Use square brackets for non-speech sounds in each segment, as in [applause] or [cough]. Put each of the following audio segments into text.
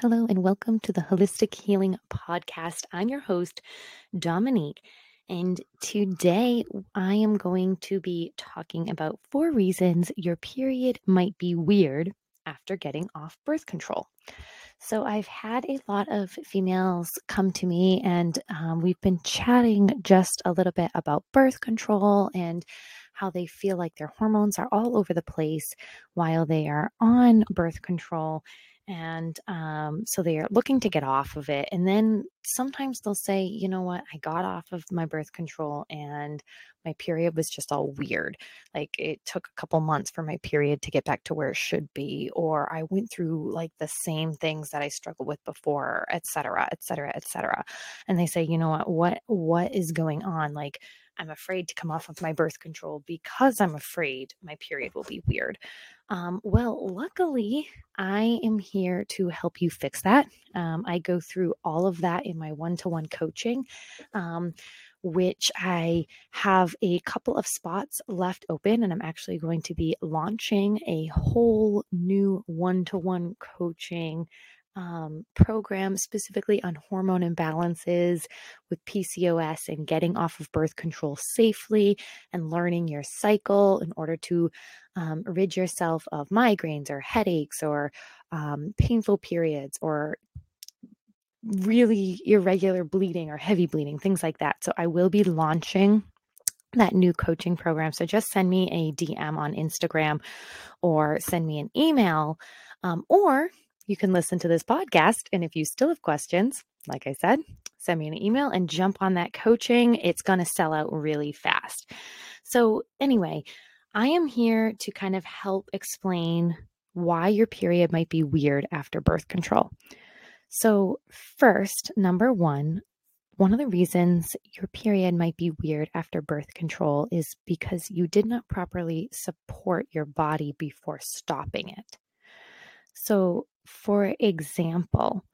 Hello, and welcome to the Holistic Healing Podcast. I'm your host, Dominique. And today I am going to be talking about four reasons your period might be weird after getting off birth control. So, I've had a lot of females come to me, and um, we've been chatting just a little bit about birth control and how they feel like their hormones are all over the place while they are on birth control and um, so they are looking to get off of it and then sometimes they'll say you know what? I got off of my birth control and my period was just all weird. Like it took a couple months for my period to get back to where it should be or i went through like the same things that i struggled with before etc etc etc and they say you know what? What what is going on? Like I'm afraid to come off of my birth control because I'm afraid my period will be weird. Um, well, luckily, I am here to help you fix that. Um, I go through all of that in my one to one coaching. Um, which I have a couple of spots left open, and I'm actually going to be launching a whole new one to one coaching um, program specifically on hormone imbalances with PCOS and getting off of birth control safely and learning your cycle in order to um, rid yourself of migraines or headaches or um, painful periods or really irregular bleeding or heavy bleeding, things like that. So I will be launching that new coaching program. So just send me a DM on Instagram or send me an email. Um, or you can listen to this podcast. And if you still have questions, like I said, send me an email and jump on that coaching. It's going to sell out really fast. So, anyway, I am here to kind of help explain why your period might be weird after birth control. So, first, number one, one of the reasons your period might be weird after birth control is because you did not properly support your body before stopping it. So, for example,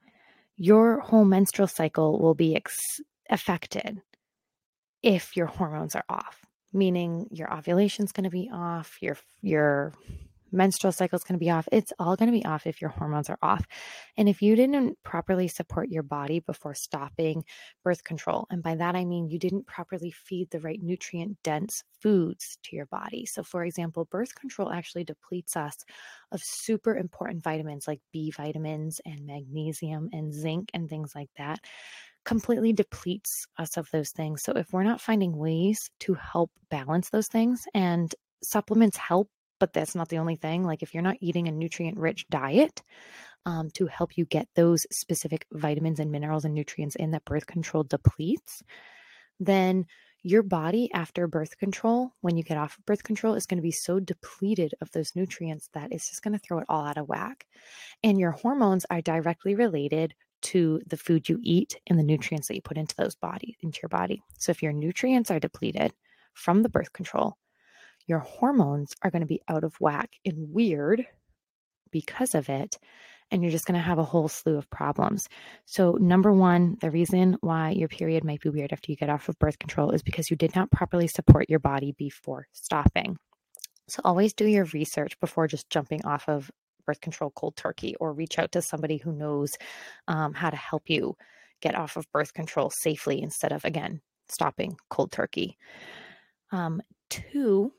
your whole menstrual cycle will be ex- affected if your hormones are off, meaning your ovulation is going to be off, your your menstrual cycle is going to be off. It's all going to be off if your hormones are off. And if you didn't properly support your body before stopping birth control, and by that I mean you didn't properly feed the right nutrient dense foods to your body. So, for example, birth control actually depletes us of super important vitamins like B vitamins and magnesium and zinc and things like that completely depletes us of those things. So if we're not finding ways to help balance those things and supplements help but that's not the only thing. Like if you're not eating a nutrient rich diet um, to help you get those specific vitamins and minerals and nutrients in that birth control depletes, then your body after birth control, when you get off of birth control, is going to be so depleted of those nutrients that it's just going to throw it all out of whack. And your hormones are directly related to the food you eat and the nutrients that you put into those body into your body. So if your nutrients are depleted from the birth control, your hormones are going to be out of whack and weird because of it. And you're just going to have a whole slew of problems. So, number one, the reason why your period might be weird after you get off of birth control is because you did not properly support your body before stopping. So, always do your research before just jumping off of birth control cold turkey or reach out to somebody who knows um, how to help you get off of birth control safely instead of, again, stopping cold turkey. Um, two,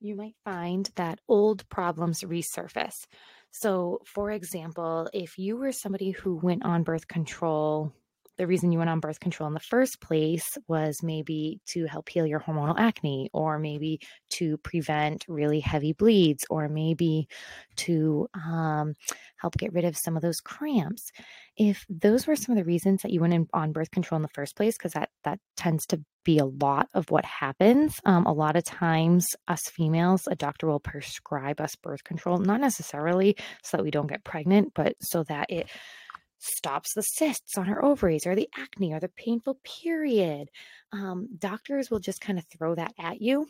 you might find that old problems resurface. So, for example, if you were somebody who went on birth control the reason you went on birth control in the first place was maybe to help heal your hormonal acne, or maybe to prevent really heavy bleeds, or maybe to um, help get rid of some of those cramps. If those were some of the reasons that you went in, on birth control in the first place, because that that tends to be a lot of what happens. Um, a lot of times, us females, a doctor will prescribe us birth control, not necessarily so that we don't get pregnant, but so that it stops the cysts on her ovaries or the acne or the painful period. Um, doctors will just kind of throw that at you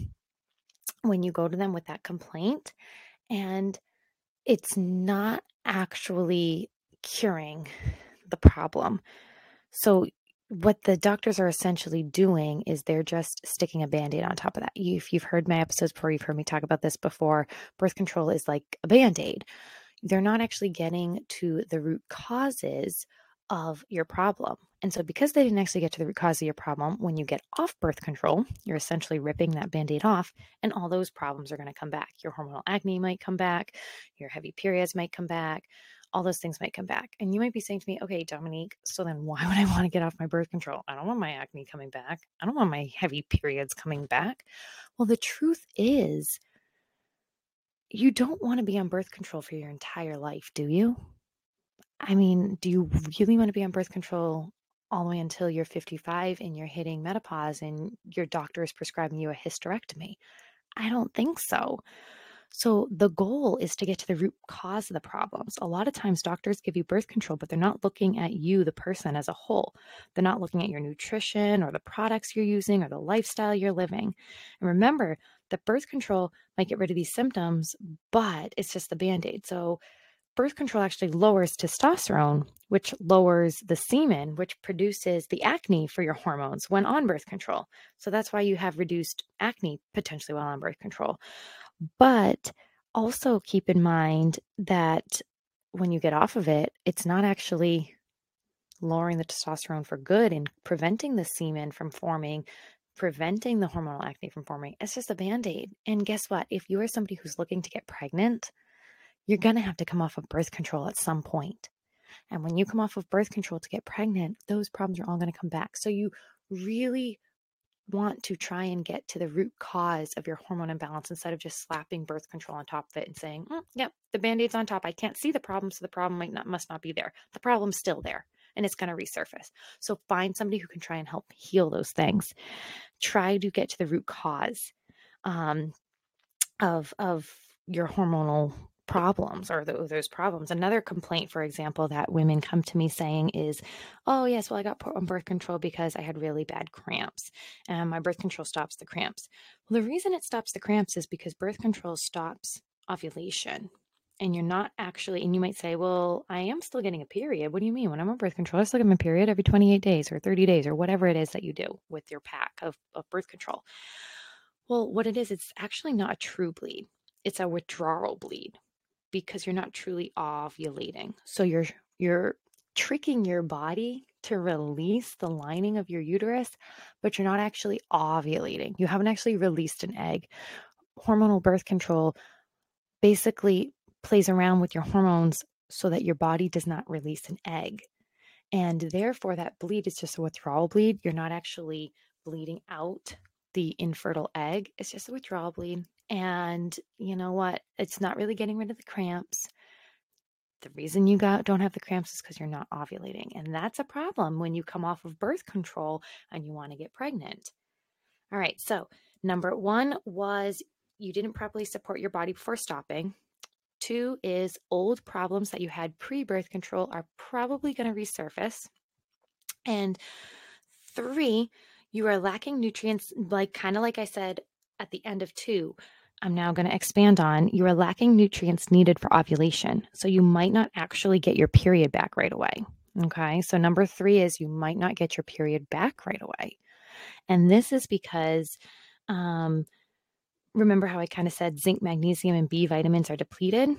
when you go to them with that complaint. And it's not actually curing the problem. So, what the doctors are essentially doing is they're just sticking a band aid on top of that. If you've heard my episodes before, you've heard me talk about this before. Birth control is like a band aid they're not actually getting to the root causes of your problem. And so, because they didn't actually get to the root cause of your problem, when you get off birth control, you're essentially ripping that band aid off, and all those problems are going to come back. Your hormonal acne might come back, your heavy periods might come back, all those things might come back. And you might be saying to me, okay, Dominique, so then why [laughs] would I want to get off my birth control? I don't want my acne coming back. I don't want my heavy periods coming back. Well, the truth is, you don't want to be on birth control for your entire life, do you? I mean, do you really want to be on birth control all the way until you're 55 and you're hitting menopause and your doctor is prescribing you a hysterectomy? I don't think so. So the goal is to get to the root cause of the problems. A lot of times doctors give you birth control, but they're not looking at you, the person as a whole. They're not looking at your nutrition or the products you're using or the lifestyle you're living. And remember that birth control might get rid of these symptoms, but it's just the band aid. So birth control actually lowers testosterone, which lowers the sebum, which produces the acne for your hormones when on birth control. So that's why you have reduced acne potentially while on birth control. But also keep in mind that when you get off of it, it's not actually lowering the testosterone for good and preventing the sebum from forming, preventing the hormonal acne from forming. It's just a band aid. And guess what? If you are somebody who's looking to get pregnant, you're going to have to come off of birth control at some point. And when you come off of birth control to get pregnant, those problems are all going to come back. So you really want to try and get to the root cause of your hormone imbalance instead of just slapping birth control on top of it and saying, mm, yep, the band-aid's on top. I can't see the problem, so the problem might not must not be there. The problem's still there and it's going to resurface. So find somebody who can try and help heal those things. Try to get to the root cause um, of of your hormonal problems or the, those problems. Another complaint, for example, that women come to me saying is, "Oh yes, well I got on birth control because I had really bad cramps, and my birth control stops the cramps." Well, the reason it stops the cramps is because birth control stops ovulation. And you're not actually, and you might say, well, I am still getting a period. What do you mean? When I'm on birth control, I still get my period every 28 days or 30 days or whatever it is that you do with your pack of, of birth control. Well, what it is, it's actually not a true bleed, it's a withdrawal bleed because you're not truly ovulating. So you're you're tricking your body to release the lining of your uterus, but you're not actually ovulating. You haven't actually released an egg. Hormonal birth control basically plays around with your hormones so that your body does not release an egg. And therefore, that bleed is just a withdrawal bleed. You're not actually bleeding out the infertile egg, it's just a withdrawal bleed. And you know what? It's not really getting rid of the cramps. The reason you got don't have the cramps is because you're not ovulating. And that's a problem when you come off of birth control and you want to get pregnant. All right. So, number one was you didn't properly support your body before stopping. Two is old problems that you had pre birth control are probably going to resurface. And three, you are lacking nutrients, like kind of like I said at the end of two. I'm now going to expand on you are lacking nutrients needed for ovulation. So you might not actually get your period back right away. Okay. So number three is you might not get your period back right away. And this is because, um, remember how I kind of said zinc, magnesium, and B vitamins are depleted?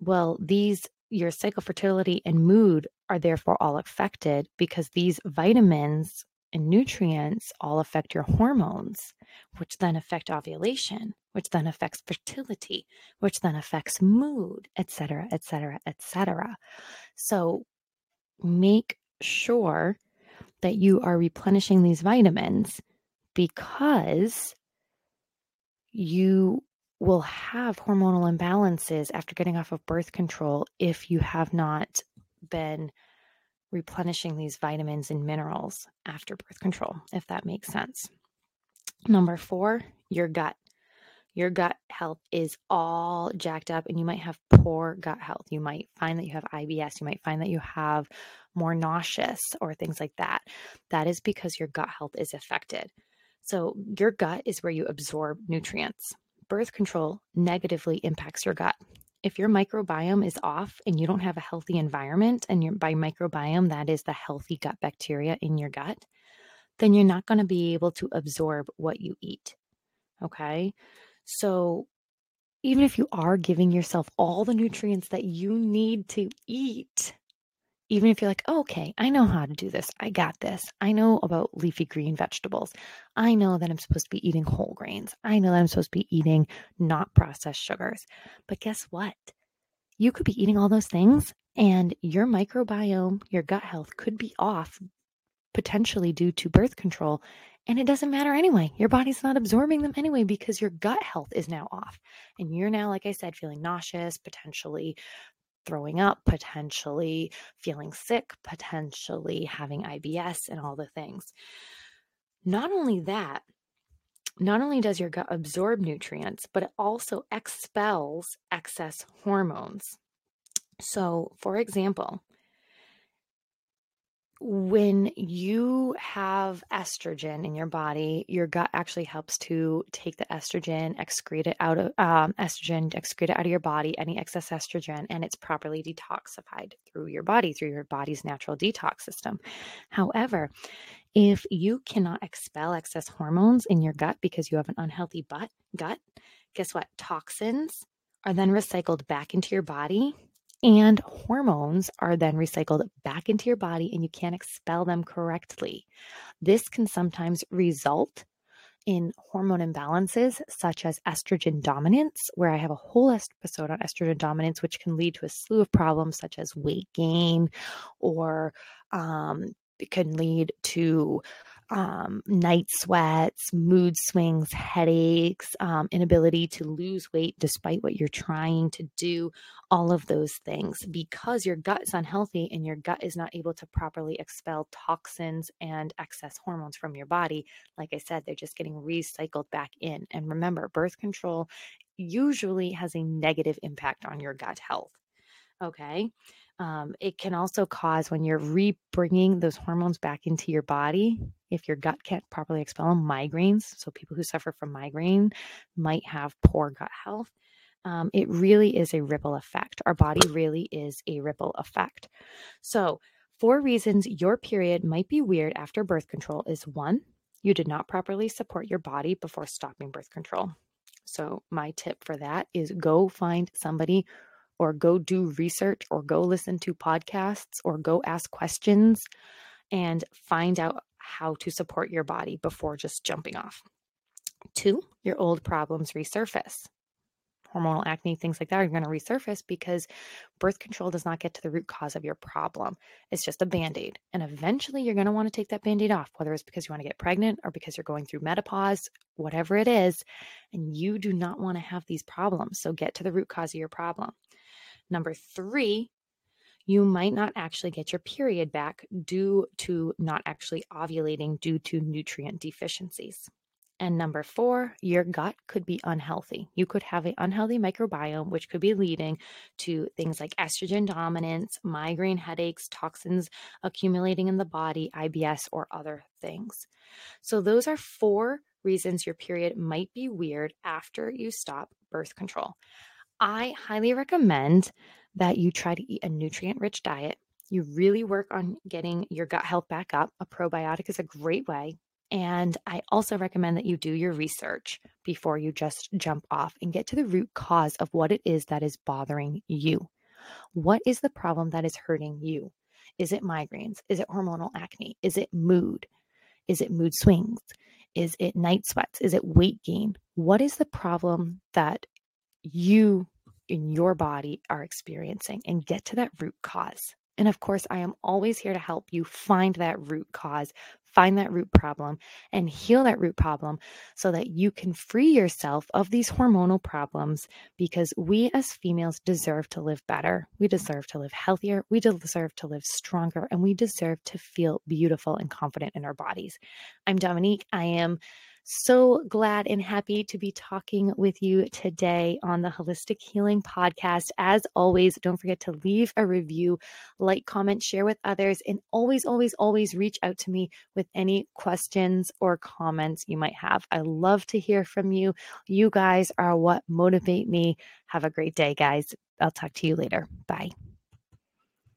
Well, these, your cycle fertility and mood are therefore all affected because these vitamins and nutrients all affect your hormones, which then affect ovulation, which then affects fertility, which then affects mood, etc., etc., etc. So make sure that you are replenishing these vitamins because you will have hormonal imbalances after getting off of birth control if you have not been replenishing these vitamins and minerals after birth control, if that makes sense. Number four, your gut. Your gut health is all jacked up, and you might have poor gut health. You might find that you have IBS. You might find that you have more nauseous or things like that. That is because your gut health is affected. So, your gut is where you absorb nutrients. Birth control negatively impacts your gut if your microbiome is off and you don't have a healthy environment, and by microbiome, that is the healthy gut bacteria in your gut, then you're not going to be able to absorb what you eat. Okay. So even if you are giving yourself all the nutrients that you need to eat, even if you're like, oh, okay, I know how to do this. I got this. I know about leafy green vegetables. I know that I'm supposed to be eating whole grains. I know that I'm supposed to be eating not processed sugars. But guess what? You could be eating all those things and your microbiome, your gut health could be off potentially due to birth control. And it doesn't matter anyway. Your body's not absorbing them anyway because your gut health is now off. And you're now, like I said, feeling nauseous, potentially throwing up, potentially feeling sick, potentially having IBS, and all the things. Not only that, not only does your gut absorb nutrients, but it also expels excess hormones. So, for example, when you have estrogen in your body, your gut actually helps to take the estrogen, excrete it out of um, estrogen, excrete it out of your body, any excess estrogen, and it's properly detoxified through your body, through your body's natural detox system. However, if you cannot expel excess hormones in your gut because you have an unhealthy butt, gut, guess what? Toxins are then recycled back into your body and hormones are then recycled back into your body and you can't expel them correctly. This can sometimes result in hormone imbalances such as estrogen dominance, where I have a whole episode on estrogen dominance, which can lead to a slew of problems such as weight gain or um, it can lead to um, night sweats, mood swings, headaches, um, inability to lose weight despite what you're trying to do, all of those things because your gut is unhealthy and your gut is not able to properly expel toxins and excess hormones from your body. Like I said, they're just getting recycled back in. And remember, birth control usually has a negative impact on your gut health. Okay. Um, it can also cause when you're re bringing those hormones back into your body, if your gut can't properly expel them, migraines. So, people who suffer from migraine might have poor gut health. Um, it really is a ripple effect. Our body really is a ripple effect. So, four reasons your period might be weird after birth control is one, you did not properly support your body before stopping birth control. So, my tip for that is go find somebody or go do research or go listen to podcasts or go ask questions and find out how to support your body before just jumping off. Two, your old problems resurface. Hormonal acne, things like that are going to resurface because birth control does not get to the root cause of your problem. It's just a band aid. And eventually you're going to want to take that band aid off, whether it's because you want to get pregnant or because you're going through menopause, whatever it is. And you do not want to have these problems. So get to the root cause of your problem. Number three, you might not actually get your period back due to not actually ovulating due to nutrient deficiencies. And number four, your gut could be unhealthy. You could have an unhealthy microbiome, which could be leading to things like estrogen dominance, migraine headaches, toxins accumulating in the body, IBS, or other things. So, those are four reasons your period might be weird after you stop birth control. I highly recommend that you try to eat a nutrient rich diet. You really work on getting your gut health back up. A probiotic is a great way. And I also recommend that you do your research before you just jump off and get to the root cause of what it is that is bothering you. What is the problem that is hurting you? Is it migraines? Is it hormonal acne? Is it mood? Is it mood swings? Is it night sweats? Is it weight gain? What is the problem that you in your body are experiencing and get to that root cause. And of course, I am always here to help you find that root cause, find that root problem, and heal that root problem so that you can free yourself of these hormonal problems because we as females deserve to live better. We deserve to live healthier. We deserve to live stronger, and we deserve to feel beautiful and confident in our bodies. I'm Dominique. I am so glad and happy to be talking with you today on the Holistic Healing Podcast. As always, don't forget to leave a review, like, comment, share with others, and always, always, always reach out to me with any questions or comments you might have. I love to hear from you. You guys are what motivate me. Have a great day, guys. I'll talk to you later. Bye.